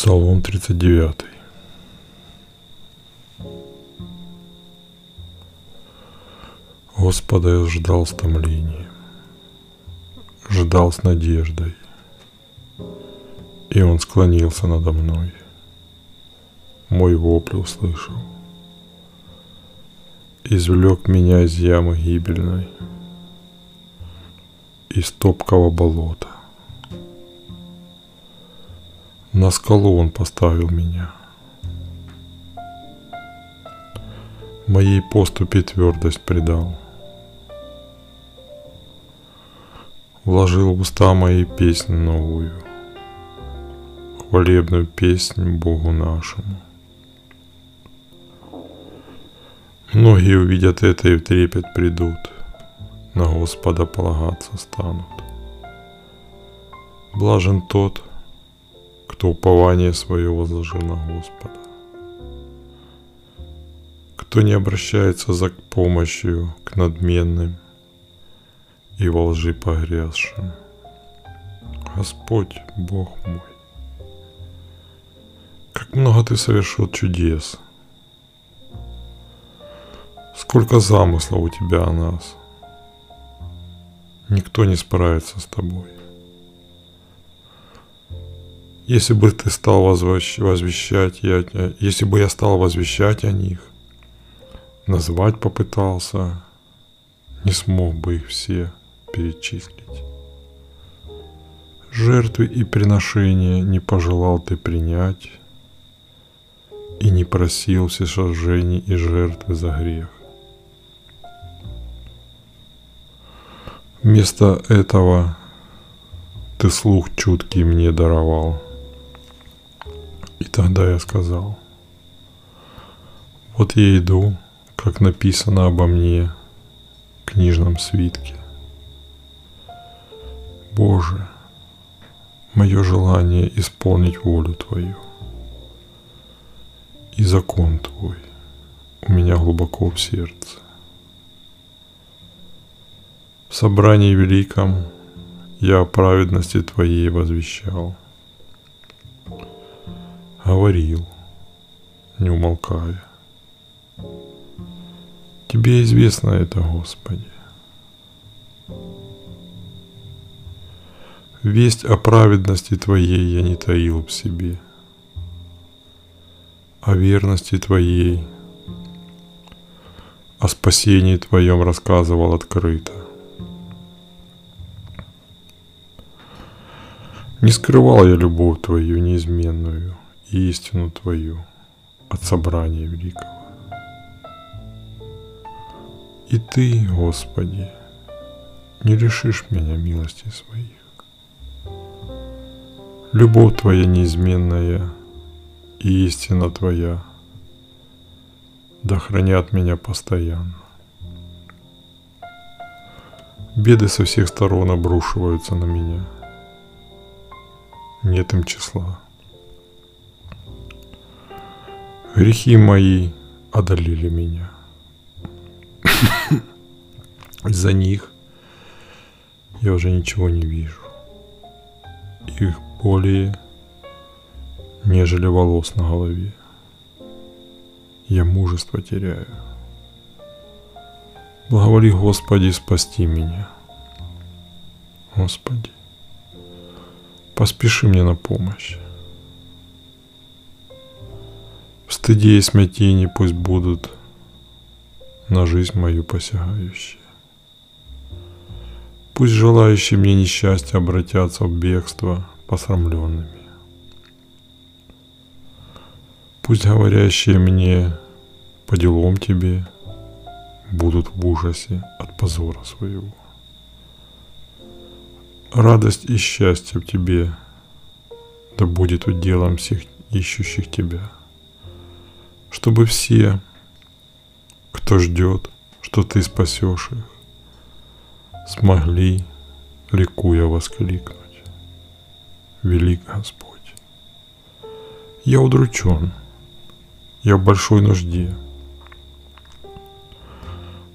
Псалом 39. Господа я ждал с томлением, ждал с надеждой, и Он склонился надо мной, мой вопль услышал, извлек меня из ямы гибельной, из топкого болота. На скалу он поставил меня. Моей поступе твердость придал. Вложил в уста мои песнь новую, Хвалебную песнь Богу нашему. Многие увидят это и в трепет придут, На Господа полагаться станут. Блажен тот, кто упование свое возложил на Господа, кто не обращается за помощью к надменным и во лжи погрязшим. Господь, Бог мой, как много Ты совершил чудес, сколько замыслов у Тебя о нас. Никто не справится с Тобой. Если бы ты стал возвещать, я, если бы я стал возвещать о них, назвать попытался, не смог бы их все перечислить. Жертвы и приношения не пожелал ты принять и не просил все сожжений и жертвы за грех. Вместо этого ты слух чуткий мне даровал – тогда я сказал, вот я иду, как написано обо мне в книжном свитке. Боже, мое желание исполнить волю Твою и закон Твой у меня глубоко в сердце. В собрании великом я о праведности Твоей возвещал – говорил, не умолкая. Тебе известно это, Господи. Весть о праведности Твоей я не таил в себе, о верности Твоей, о спасении Твоем рассказывал открыто. Не скрывал я любовь Твою неизменную – истину Твою от собрания великого. И Ты, Господи, не лишишь меня милости своих. Любовь Твоя неизменная и истина Твоя да хранят меня постоянно. Беды со всех сторон обрушиваются на меня. Нет им числа. Грехи мои одолели меня. За них я уже ничего не вижу. Их более, нежели волос на голове. Я мужество теряю. Благоволи, Господи, спасти меня. Господи, поспеши мне на помощь. Стыде и смятении пусть будут на жизнь мою посягающие. Пусть желающие мне несчастья обратятся в бегство посрамленными. Пусть говорящие мне по делам тебе будут в ужасе от позора своего. Радость и счастье в тебе да будет уделом всех ищущих тебя – чтобы все, кто ждет, что ты спасешь их, смогли, ликуя, воскликнуть. Велик Господь. Я удручен, я в большой нужде.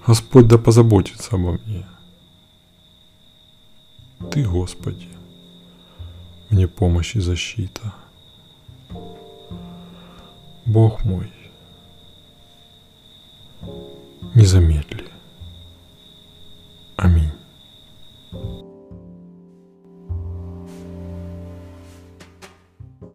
Господь да позаботится обо мне. Ты, Господи, мне помощь и защита – Бог мой, не замедли.